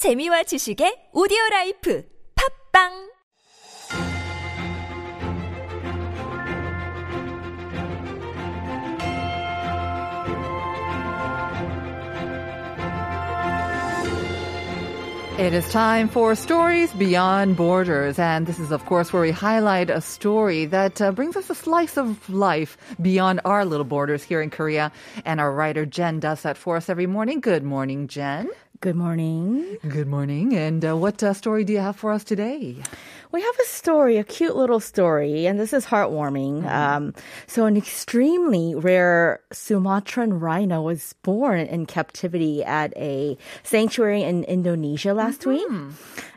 재미와 지식의 오디오 라이프 팝빵 It is time for Stories Beyond Borders. And this is, of course, where we highlight a story that uh, brings us a slice of life beyond our little borders here in Korea. And our writer Jen does that for us every morning. Good morning, Jen. Good morning. Good morning. And uh, what uh, story do you have for us today? We have a story, a cute little story, and this is heartwarming. Um, so, an extremely rare Sumatran rhino was born in captivity at a sanctuary in Indonesia last week.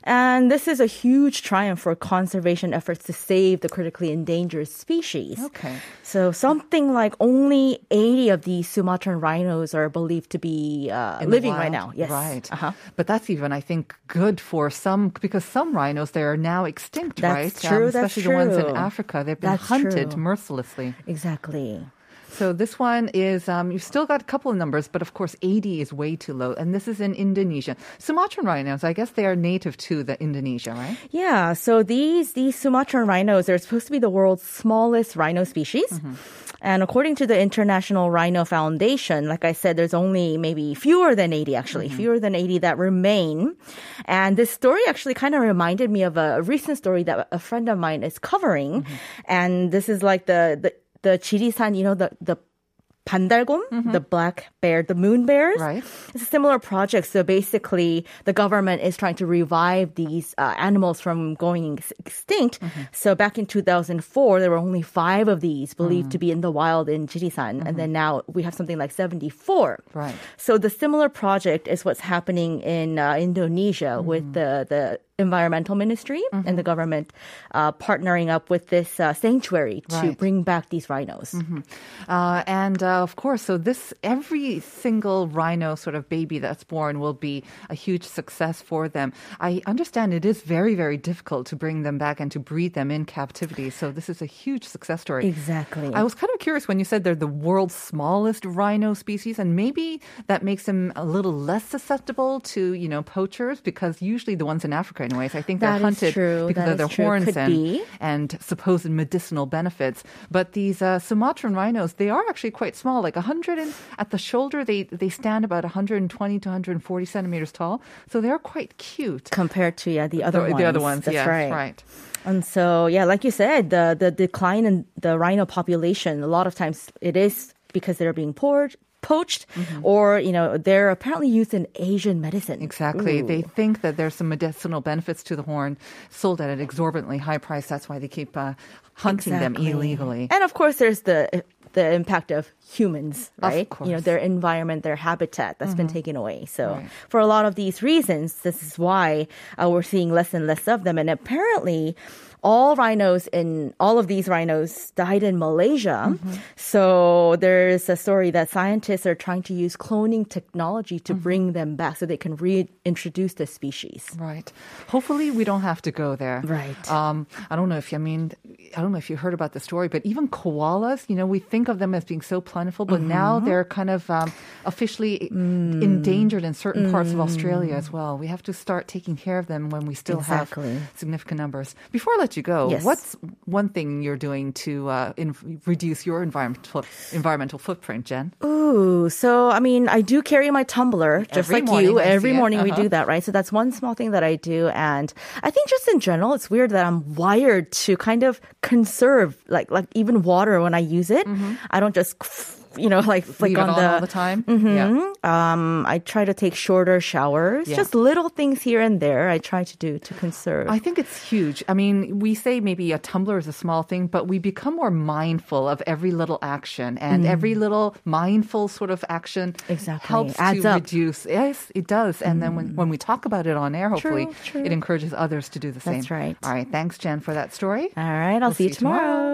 And this is a huge triumph for conservation efforts to save the critically endangered species. Okay. So, something like only 80 of these Sumatran rhinos are believed to be uh, living right now. Yes. Right. Uh-huh. But that's even, I think, good for some, because some rhinos, they are now extinct, That's right? Um, true, that's especially the ones in. Africa. They've been That's hunted true. mercilessly. Exactly. So this one is, um, you've still got a couple of numbers, but of course 80 is way too low. And this is in Indonesia. Sumatran rhinos, I guess they are native to the Indonesia, right? Yeah, so these these Sumatran rhinos are supposed to be the world's smallest rhino species. And according to the International Rhino Foundation, like I said, there's only maybe fewer than 80 actually, mm-hmm. fewer than 80 that remain. And this story actually kind of reminded me of a recent story that a friend of mine is covering. Mm-hmm. And this is like the the the Chirisan, you know, the the Pandalgom, mm-hmm. the black bear, the moon bears. Right. It's a similar project. So basically, the government is trying to revive these uh, animals from going ex- extinct. Mm-hmm. So back in 2004, there were only five of these believed mm. to be in the wild in Jirisan. And then mm-hmm. now we have something like 74. Right. So the similar project is what's happening in uh, Indonesia with mm. the, the environmental ministry and the government uh, partnering up with this uh, sanctuary to Right. bring back these rhinos. Uh, and uh, of course, so this every single rhino sort of baby that's born will be a huge success for them. I understand it is very, very difficult to bring them back and to breed them in captivity. So this is a huge success story. Exactly. I was kind of curious when you said they're the world's smallest rhino species, and maybe that makes them a little less susceptible to you know poachers because usually the ones in Africa, anyways, I think they're That hunted true. because That of their horns Could and be. and supposed medicinal benefits. But these uh, Sumatran rhinos, they are actually quite small. Like 100 and, at the shoulder, they they stand about 120 to 140 centimeters tall. So they're quite cute. compared to yeah the other the, ones. the other ones, That's yes, right. right. And so yeah, like you said, the the decline in the rhino population a lot of times it is because they're being poured, poached, or you know they're apparently used in Asian medicine. Exactly. Ooh. They think that there's some medicinal benefits to the horn sold at an exorbitantly high price. That's why they keep uh, hunting them illegally. And of course, there's the the impact of humans, Of right? You know. Mm-hmm. their environment, their habitat that's been taken away. So, Right. for a lot of these reasons, this is why uh, we're seeing less and less of them. And apparently, all rhinos in all of these rhinos died in Malaysia. Mm-hmm. So there's a story that scientists are trying to use cloning technology to Mm-hmm. bring them back so they can reintroduce the species. Right. Hopefully, we don't have to go there. Right. Um, I don't know if you, I mean, I don't know if you heard about the story, but even koalas, you know, we think of them as being so plentiful, but now Mm-hmm. they're kind of um, officially Mm. endangered in certain parts of Australia as well. We have to start taking care of them when we still Exactly. have significant numbers. Before I let you go, Yes. what's one thing you're doing to uh, in, reduce your environmental environmental footprint, Jen? Ooh, so I mean, I do carry my tumbler just Every like morning you. I Every morning we Uh-huh. do that, right? So that's one small thing that I do, and I think just in general, it's weird that I'm wired to kind of conserve, like like even water when I use it. I don't just. You know, like Mm-hmm. It on on the all the time? Mhm. Yeah. Um, I try to take shorter showers. Yeah. Just little things here and there. I try to do to conserve. I think it's huge. I mean, we say maybe a tumbler is a small thing, but we become more mindful of every little action and every little mindful sort of action Mm. Exactly. helps Adds to up. reduce. Yes, it does. And then when, when we talk about it on air, hopefully true. it encourages others to do the same. That's right. All right. Thanks, Jen, for that story. All right, I'll We'll see you see you tomorrow. tomorrow.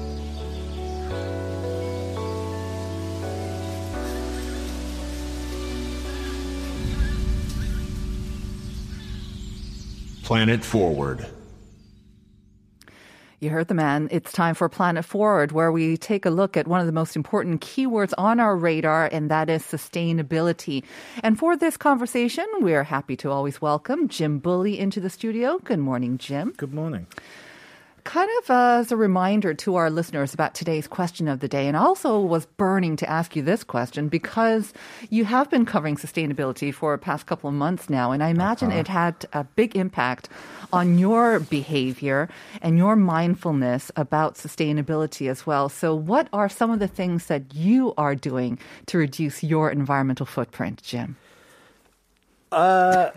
Planet Forward. You heard the man. It's time for Planet Forward, where we take a look at one of the most important keywords on our radar, and that is sustainability. And for this conversation, we're happy to always welcome Jim Bulley into the studio. Good morning, Jim. Good morning. Kind of as a reminder to our listeners about today's question of the day, and also was burning to ask you this question because you have been covering sustainability for the past couple of months now, and I imagine it had a big impact on your behavior and your mindfulness about sustainability as well. So, what are some of the things that you are doing to reduce your environmental footprint, Jim? Uh,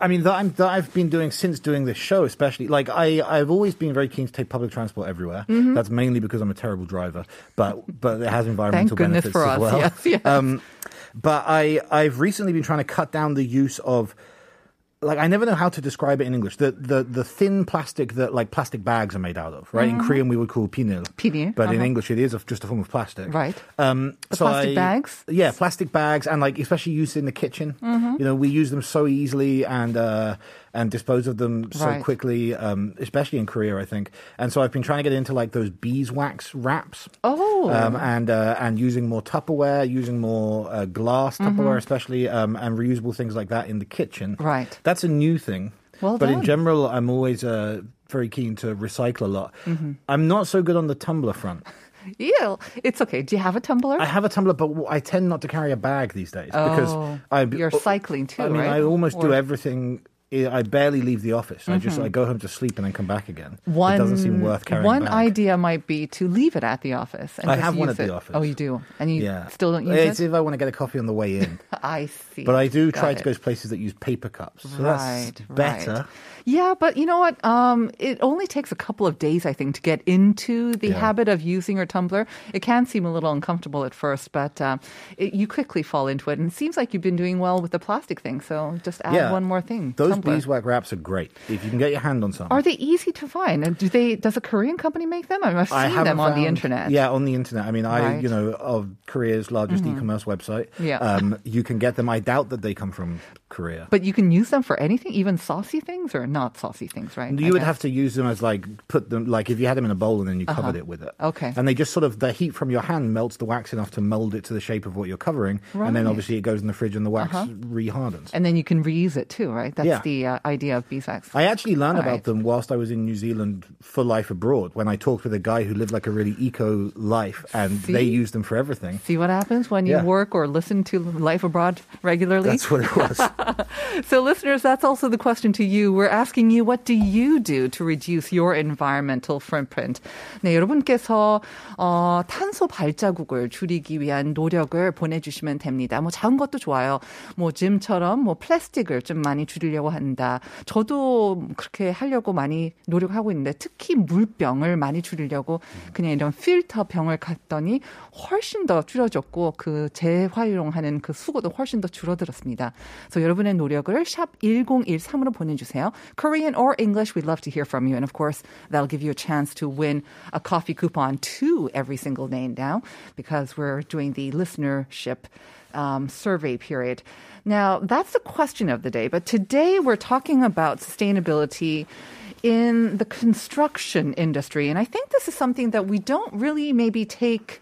I mean, that, I'm, that I've been doing since doing this show, especially. Like, I, I've always been very keen to take public transport everywhere. That's mainly because I'm a terrible driver, but but it has environmental benefits for as well. yes, yes. Um, but I, I've recently been trying to cut down the use of. Like I never know how to describe it in English. The the the thin plastic that like plastic bags are made out of, right? In Korean we would call pinil. Pinil, But in uh-huh. English it is just a form of plastic. Right. Um, The so plastic I- bags? Yeah, plastic bags, and like especially used in the kitchen. Mm-hmm. You know, we use them so easily and uh, and dispose of them so Right. quickly, um, especially in Korea, I think. And so I've been trying to get into like those beeswax wraps. Oh. Um, and uh, and using more Tupperware, using more uh, glass Tupperware, especially, um, and reusable things like that in the kitchen. Mm-hmm. Right. That's a new thing. Well but done. in general, I'm always uh, very keen to recycle a lot. Mm-hmm. I'm not so good on the tumbler front. Yeah, it's okay. Do you have a tumbler? I have a tumbler, but I tend not to carry a bag these days because Oh, I, you're cycling too, I mean, right? I almost do everything. I barely leave the office. I just I go home to sleep and then come back again. One, it doesn't seem worth carrying. One bag. idea might be to leave it at the office. And I have one at the it. office. Oh, you do, and you Yeah, still don't use It's it. It's if I want to get a coffee on the way in. I see. But I do Got try it. to go to places that use paper cups. So right, that's better. right. Yeah, but you know what? Um, it only takes a couple of days, I think, to get into the Yeah. habit of using your tumbler. It can seem a little uncomfortable at first, but um, it, you quickly fall into it. And it seems like you've been doing well with the plastic thing. So just add Yeah. one more thing. Those. Beeswax wraps are great. If you can get your hand on some. Are they easy to find? And do they? Does a Korean company make them? I mean, I've seen them on the internet. Yeah, on the internet. I mean, I, Right. Mm-hmm. you know, of Korea's largest e-commerce website. Yeah. Um, you can get them. I doubt that they come from Korea. But you can use them for anything, even saucy things or not saucy things, right? You I would guess. have to use them as like put them like if you had them in a bowl and then you covered it with it. Uh-huh. Okay. And they just sort of the heat from your hand melts the wax enough to mold it to the shape of what you're covering, and then Uh-huh. obviously it goes in the fridge and the wax rehardens. And then you can reuse it too, right? That's Yeah. the uh, idea of beeswax. I actually learned Right. about them whilst I was in New Zealand for life abroad when I talked with a guy who lived like a really eco life and they See? used them for everything. See what happens when you Yeah. work or listen to Life Abroad regularly? That's what it was. So, listeners, that's also the question to you. We're asking you, what do you do to reduce your environmental footprint? 네, 여러분께서 어, 탄소 발자국을 줄이기 위한 노력을 보내주시면 됩니다. 뭐 작은 것도 좋아요. 뭐 짐처럼 뭐 플라스틱을 좀 많이 줄이려고 한다. 저도 그렇게 하려고 많이 노력하고 있는데 특히 물병을 많이 줄이려고 그냥 이런 필터 병을 갔더니 훨씬 더 줄어졌고 그 재활용하는 그 수고도 훨씬 더 줄어들었습니다. 그래서 여러분 의 노력을 샵 1013으로 보내주세요. Korean or English, we'd love to hear from you. And of course, that'll give you a chance to win a coffee coupon two every single day now because we're doing the listenership um, survey period. Now, that's the question of the day. But today we're talking about sustainability in the construction industry. And I think this is something that we don't really maybe take.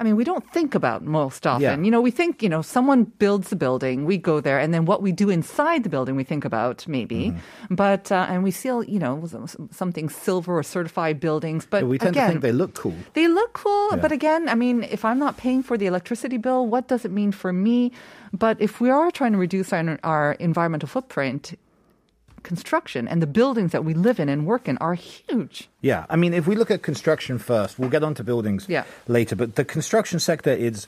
I mean, we don't think about most often. Yeah. You know, we think, you know, someone builds a building, we go there, and then what we do inside the building, we think about maybe. Mm-hmm. But, uh, and we see, you know, something silver or certified buildings. But we tend again, to think they look cool. they look cool, Yeah. but again, I mean, if I'm not paying for the electricity bill, what does it mean for me? But if we are trying to reduce our, our environmental footprint, construction and the buildings that we live in and work in are huge. Yeah, I mean, if we look at construction first, we'll get on to buildings Yeah. later, but the construction sector is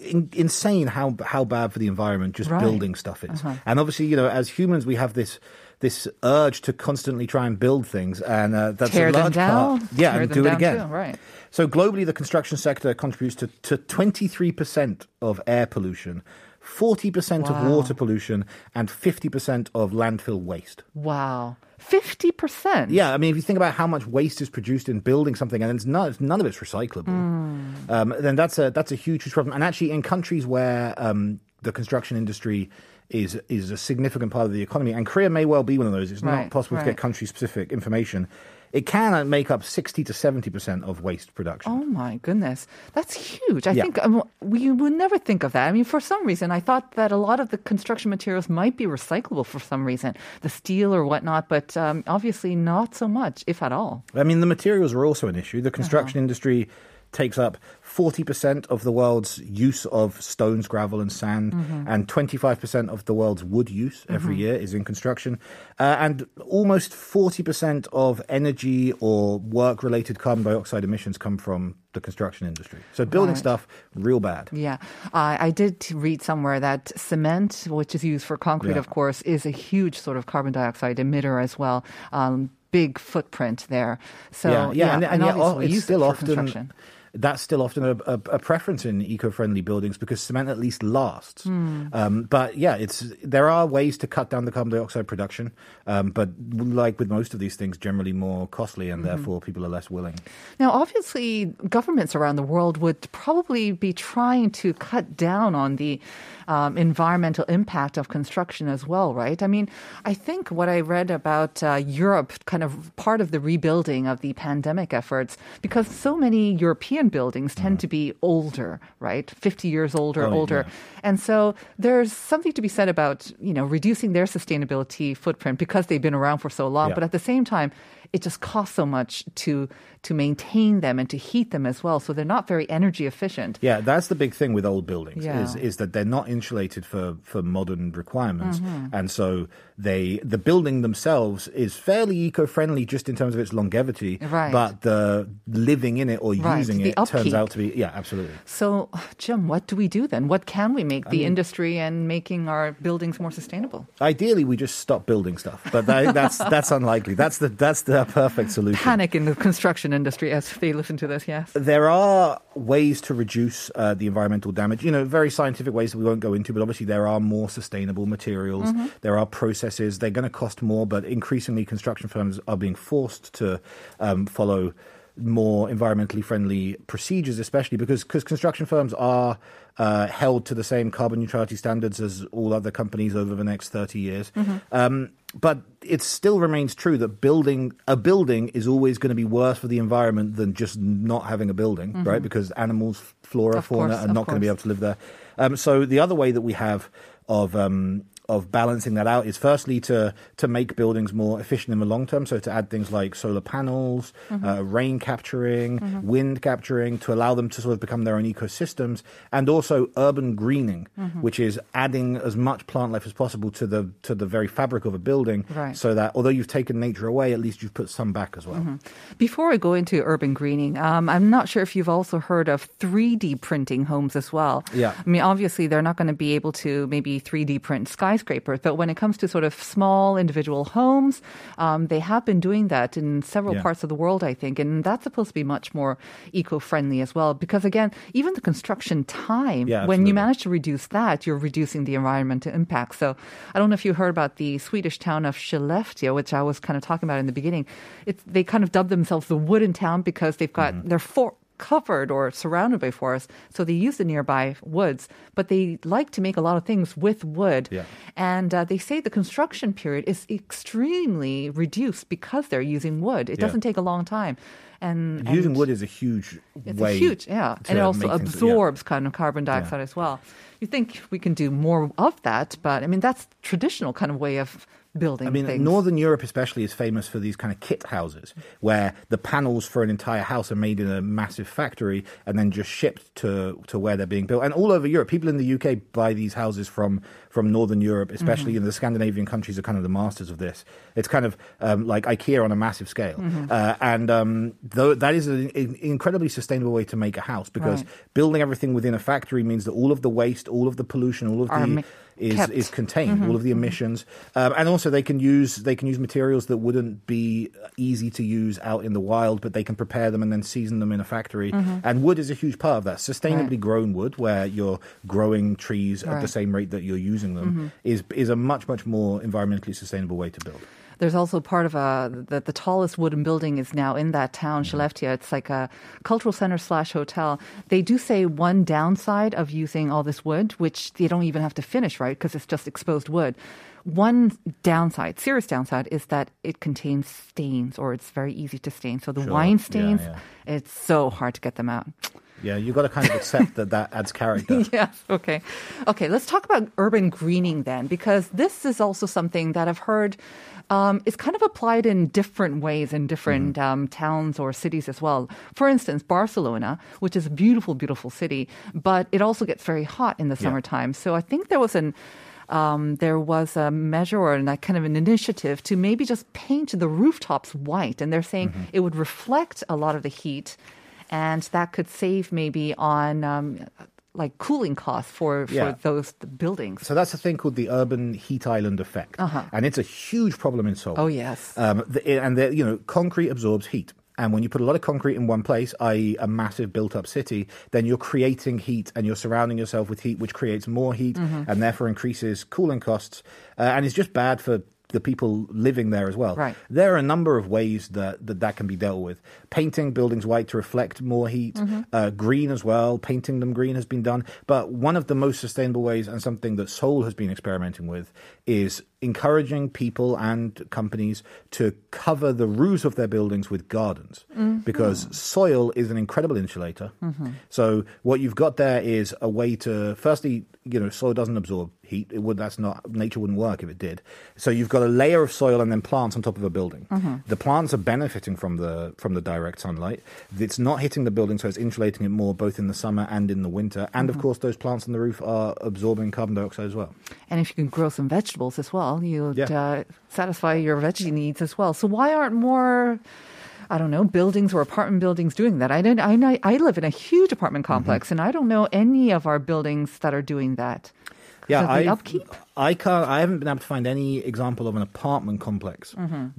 in, insane how how bad for the environment just Right. building stuff is. And obviously, you know, as humans, we have this this urge to constantly try and build things, and uh, that's Tear a them large down. part. Yeah, and do it again. too, Right. So globally, the construction sector contributes to, to 23% of air pollution, 40% of water pollution, and 50% of landfill waste. Wow. 50%. Yeah, I mean, if you think about how much waste is produced in building something, and it's none, none of it's recyclable, um, then that's a that's a huge, huge problem. And actually, in countries where um, the construction industry is is a significant part of the economy, and Korea may well be one of those. It's Right, not possible to get country specific information. It can make up sixty to seventy percent of waste production. Oh my goodness, that's huge. I Yeah. think um, we would never think of that. I mean, for some reason, I thought that a lot of the construction materials might be recyclable for some reason, the steel or whatnot, but um, obviously not so much, if at all. I mean, the materials are also an issue. The construction Uh-huh. industry takes up 40% of the world's use of stones, gravel, and sand, Mm-hmm. and 25% of the world's wood use every year is in construction. Uh, and almost 40% of energy or work related carbon dioxide emissions come from the construction industry. So, building Right. stuff, real bad. Yeah, I I did read somewhere that cement, which is used for concrete, Yeah. of course, is a huge sort of carbon dioxide emitter as well. Um, big footprint there. So yeah, yeah, and, and yet, obviously oh, it's still often construction. That's still often a, a, a preference in eco-friendly buildings because cement at least lasts. Hmm. Um, but yeah, it's there are ways to cut down the carbon dioxide production, um, but like with most of these things, generally more costly, and Mm-hmm. therefore people are less willing. Now, obviously, governments around the world would probably be trying to cut down on the um, environmental impact of construction as well, right? I mean, I think what I read about uh, Europe, kind of part of the rebuilding of the pandemic efforts, because so many European buildings tend to be older, right? 50 years older, Oh, older. yeah. And so there's something to be said about, you know, reducing their sustainability footprint because they've been around for so long. Yeah. But at the same time, it just costs so much to to maintain them and to heat them as well. So they're not very energy efficient. Yeah, that's the big thing with old buildings Yeah. is is that they're not insulated for for modern requirements, Mm-hmm. and so they the building themselves is fairly eco-friendly just in terms of its longevity, Right. but the living in it or Right, using the it turns out to be yeah, absolutely. So, Jim, what do we do then? What can we make the industry and making our buildings more sustainable? Ideally, we just stop building stuff, but that, that's that's unlikely. That's the that's the perfect solution. Panic in the construction industry as they listen to this, yes. There are ways to reduce uh, the environmental damage. You know, very scientific ways that we won't go into, but obviously there are more sustainable materials. There are processes. They're going to cost more, but increasingly construction firms are being forced to um, follow more environmentally friendly procedures, especially because cause construction firms are uh, held to the same carbon neutrality standards as all other companies over the next 30 years. Um, but it still remains true that building a building is always going to be worse for the environment than just not having a building, right? Because animals, flora, Of fauna course, are not going to be able to live there. Um, so the other way that we have of um, of balancing that out is firstly to to make buildings more efficient in the long term. So to add things like solar panels, Mm-hmm. uh, rain capturing, wind capturing, to allow them to sort of become their own ecosystems, and also urban greening, Mm-hmm. which is adding as much plant life as possible to the to the very fabric of a building, Right. so that although you've taken nature away, at least you've put some back as well. Mm-hmm. Before I go into urban greening, um, I'm not sure if you've also heard of 3D printing homes as well. Yeah. I mean, obviously, they're not going to be able to maybe 3D print skyscrapers, but when it comes to sort of small individual homes, um, they have been doing that in several Yeah. parts of the world, I think. And that's supposed to be much more eco friendly as well. Because again, even the construction time, Yeah, when you manage to reduce that, you're reducing the environmental impact. So I don't know if you heard about the Swedish town of Skellefteå, which I was kind of talking about in the beginning. It's, they kind of dub themselves the wooden town because they've got Mm-hmm. they're for, covered or surrounded by forests. So they use the nearby woods, but they like to make a lot of things with wood. Yeah. And uh, they say the construction period is extremely reduced because they're using wood. It Yeah. doesn't take a long time. And, Using wood is a huge it's way. a huge, yeah, and it also things- yeah. absorbs kind of carbon dioxide as well. You think we can do more of that, but I mean that's traditional kind of way of building I mean, things. Northern Europe especially is famous for these kind of kit houses where the panels for an entire house are made in a massive factory and then just shipped to, to where they're being built. And all over Europe, people in the UK buy these houses from, from Northern Europe, especially in the Scandinavian countries are kind of the masters of this. It's kind of um, like IKEA on a massive scale. Uh, and um, though that is an, an incredibly sustainable way to make a house because Right. building everything within a factory means that all of the waste, all of the pollution, all of the is kept. is contained all mm-hmm. of the mm-hmm. emissions. Um, and also they can use they can use materials that wouldn't be easy to use out in the wild but they can prepare them and then season them in a factory. Mm-hmm. And wood is a huge part of that. Sustainably Right. grown wood where you're growing trees at the same rate that you're using them is is a much much more environmentally sustainable way to build There's also part of a that the tallest wooden building is now in that town, mm-hmm. Skellefteå. It's like a cultural center slash hotel. They do say one downside of using all this wood, which they don't even have to finish, right? Because it's just exposed wood. One downside, serious downside, is that it contains stains, or it's very easy to stain. So the Sure. wine Yeah, stains, yeah. it's so hard to get them out. yeah you've got to kind of accept that that adds character yes. Okay. Okay. Let's talk about urban greening then, because this is also something that I've heard um, is kind of applied in different ways in different um, towns or cities as well. For instance, Barcelona, which is a beautiful, beautiful city, but it also gets very hot in the summertime. So I think there was an um, there was a measure or a kind of an initiative to maybe just paint the rooftops white, and they're saying it would reflect a lot of the heat, and that could save maybe on um, like cooling costs for for Yeah. those buildings. so that's a thing called the urban heat island effect and it's a huge problem in Seoul Uh-huh. Oh, yes. Um, the, and the, you know, concrete absorbs heat. And when you put a lot of concrete in one place, i.e., a massive built-up city, then you're creating heat and you're surrounding yourself with heat, which creates more heat Mm-hmm. and therefore increases cooling costs. Uh, and it's just bad for the people living there as well. Right. There are a number of ways that that, that can be dealt with. Painting buildings white to reflect more heat, uh, green as well. Painting them green has been done. But one of the most sustainable ways, and something that Seoul has been experimenting with, is encouraging people and companies to cover the roofs of their buildings with gardens mm-hmm. because soil is an incredible insulator. Mm-hmm. So what you've got there is a way to firstly, you know, soil doesn't absorb heat. It would that's not nature wouldn't work if it did. So you've got a layer of soil and then plants on top of a building. Mm-hmm. The plants are benefiting from the from the direct sunlight. It's not hitting the building, so it's insulating it more both in the summer and in the winter. And of course, those plants on the roof are absorbing carbon dioxide as well. And if you can grow some vegetables as well, you'd Yeah. uh, satisfy your veggie needs as well. So why aren't more, I don't know, buildings or apartment buildings doing that? I don't. I I live in a huge apartment Mm-hmm. complex, and I don't know any of our buildings that are doing that. Yeah, I upkeep. I can't. I haven't been able to find any example of an apartment complex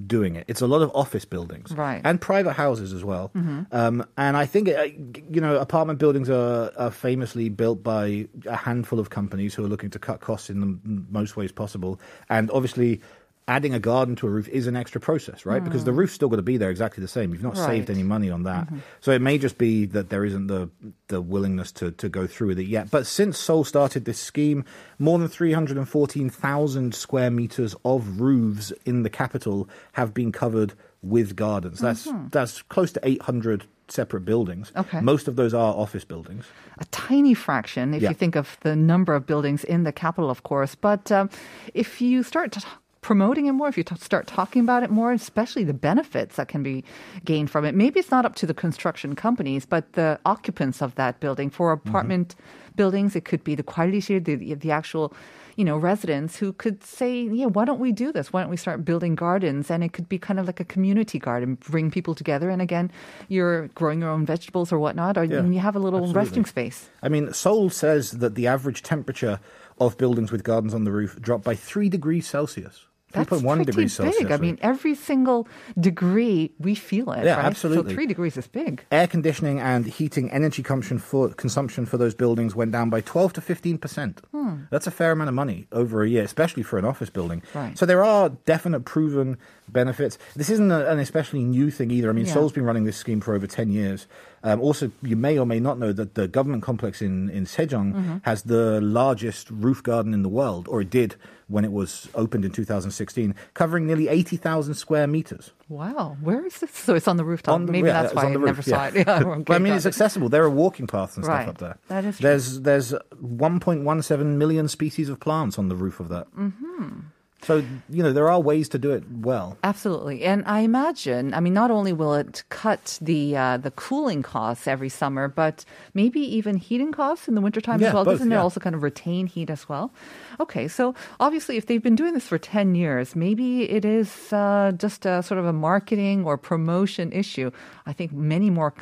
doing it. It's a lot of office buildings, Mm-hmm. Right. Mm-hmm. and private houses as well. Um, and I think uh, you know, apartment buildings are, are famously built by a handful of companies who are looking to cut costs in the most ways possible, and obviously. Adding a garden to a roof is an extra process, right? Because the roof's still got to be there exactly the same. You've not saved Mm. Any money on that. So it may just be that there isn't the the willingness to, to go through with it yet. But since Seoul started this scheme, more than 314,000 square meters of roofs in the capital have been covered with gardens. That's that's close to 800 separate buildings. Okay. Most of those are office buildings. a tiny fraction if Yeah. you think of the number of buildings in the capital, of course. But um, if you start promoting it more, if you t- start talking about it more, especially the benefits that can be gained from it, maybe it's not up to the construction companies, but the occupants of that building. For mm-hmm. apartment buildings, it could be the kwalishir, the, the actual you know, residents who could say, yeah, why don't we do this? Why don't we start building gardens? And it could be kind of like a community garden, bring people together. And again, you're growing your own vegetables or whatnot, or Yeah, you have a little absolutely. resting space. I mean, Seoul says that the average temperature of buildings with gardens on the roof dropped by 3 degrees Celsius. That's 3.1 pretty degrees big. Celsius. I mean, every single degree we feel it. Yeah, right? absolutely. So three degrees is big. air conditioning and heating energy consumption for consumption for those buildings went down by 12 to 15 percent. Hmm. That's a fair amount of money over a year, especially for an office building. Right. So there are definite proven benefits. This isn't a, an especially new thing either. I mean, Yeah. Seoul's been running this scheme for over 10 years. Um, also, you may or may not know that the government complex in, in Sejong Mm-hmm. has the largest roof garden in the world, or it did when it was opened in 2016, covering nearly 80,000 square meters. Wow. Where is this? So it's on the rooftop. On the- Maybe yeah, that's why I never roof, saw yeah. it. Yeah, But, I mean, it's accessible. There are walking paths and stuff Right. up there. That is true. There's there's 1.17 million species of plants on the roof of that. So, you know, there are ways to do it well. Absolutely, and I imagine. I mean, not only will it cut the uh, the cooling costs every summer, but maybe even heating costs in the wintertime Yeah, as well. both, Doesn't it also kind of retain heat as well? Okay, so obviously, if they've been doing this for ten years, maybe it is uh, just a sort of a marketing or promotion issue. I think many more.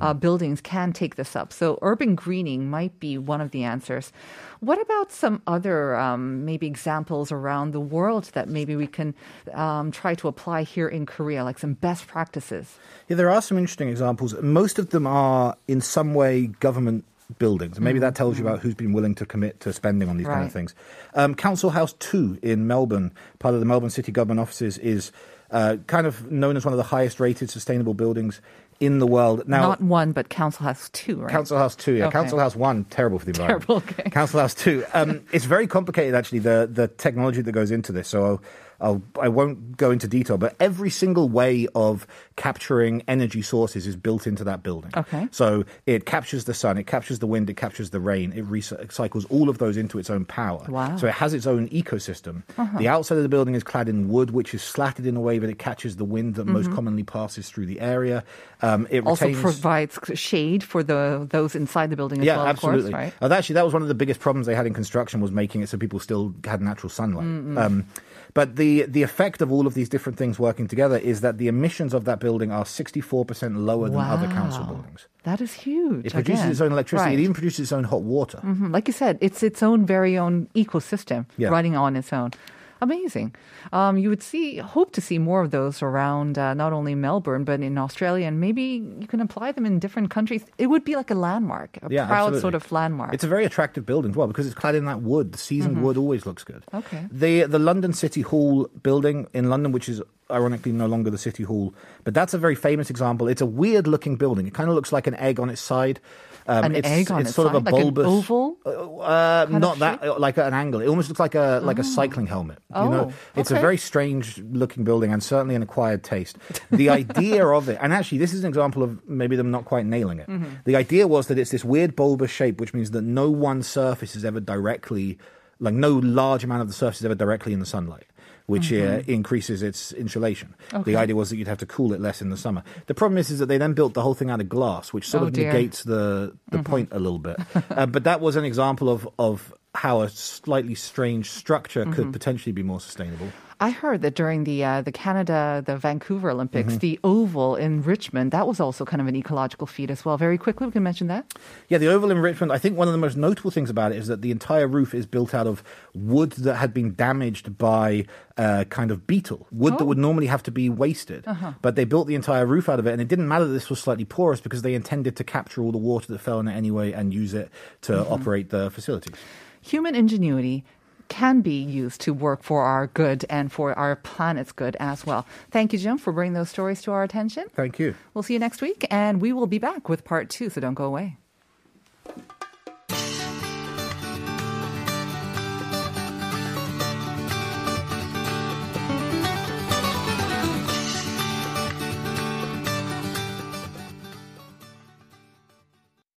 Uh, Mm-hmm. buildings can take this up. So urban greening might be one of the answers. What about some other um, maybe examples around the world that maybe we can um, try to apply here in Korea, like some best practices? Yeah, there are some interesting examples. Most of them are in some way government buildings. And maybe that tells you about who's been willing to commit to spending on these kind of things. Um, Council House 2 in Melbourne, part of the Melbourne City Government offices, is uh, kind of known as one of the highest rated sustainable buildings in the world. Now, Not one, but council House two, right? Council House 2, yeah. Okay. Council House 1, terrible for the environment. Terrible, okay. Council House 2. Um, it's very complicated, actually, the, the technology that goes into this. So I'll, I won't go into detail, but every single way of capturing energy sources is built into that building. Okay. So it captures the sun, it captures the wind, it captures the rain, it recycles all of those into its own power. Wow. Uh-huh. So it has its own ecosystem. The outside of the building is clad in wood, which is slatted in a way that it catches the wind that most commonly passes through the area. Um, it Mm-hmm. also retains- provides shade for the those inside the building as yeah, well, absolutely. of course, right? Uh, actually, that was one of the biggest problems they had in construction was making it so people still had natural sunlight. Um, but the the effect of all of these different things working together is that the emissions of that building are 64% lower than other council buildings. That is huge. It produces again. its own electricity. Right. It even produces its own hot water. Mhm. Like you said, it's its own very own ecosystem Yeah. running on its own. Amazing. Um, you would see, hope to see more of those around uh, not only Melbourne but in Australia, and maybe you can apply them in different countries. It would be like a landmark, a Yeah, proud absolutely. sort of landmark. It's a very attractive building as well because it's clad in that wood. The seasoned wood always looks good. Mm-hmm. Okay. The the London City Hall building in London, which is ironically no longer the City Hall, but that's a very famous example. It's a weird looking building. It kind of looks like an egg on its side. Um, An it's, egg on it's its sort of a side? Like an bulbous oval Uh, not that uh, like an angle. It almost looks like a like a cycling helmet. You know, Oh, it's a very strange looking building and certainly an acquired taste. The idea of it, and actually, this is an example of maybe them not quite nailing it. Mm-hmm. The idea was that it's this weird bulbous shape, which means that no one surface is ever directly, like no large amount of the surface is ever directly in the sunlight. Which uh, increases its insulation. Mm-hmm. Okay. The idea was that you'd have to cool it less in the summer. The problem is, is that they then built the whole thing out of glass, which sort Oh, of dear. negates the the point a little bit. uh, but that was an example of of how a slightly strange structure could potentially be more sustainable. I heard that during the uh, the Canada, the Vancouver Olympics, Mm-hmm. the oval in Richmond, that was also kind of an ecological feat as well. Very quickly, we can mention that. Yeah, the oval in Richmond. I think one of the most notable things about it is that the entire roof is built out of wood that had been damaged by a kind of beetle, wood that Oh. would normally have to be wasted. But they built the entire roof out of it, and it didn't matter that this was slightly porous because they intended to capture all the water that fell in it anyway and use it to operate the facilities. Human ingenuity can be used to work for our good and for our planet's good as well. Thank you, Jim, for bringing those stories to our attention. Thank you. We'll see you next week, and we will be back with part two, so don't go away.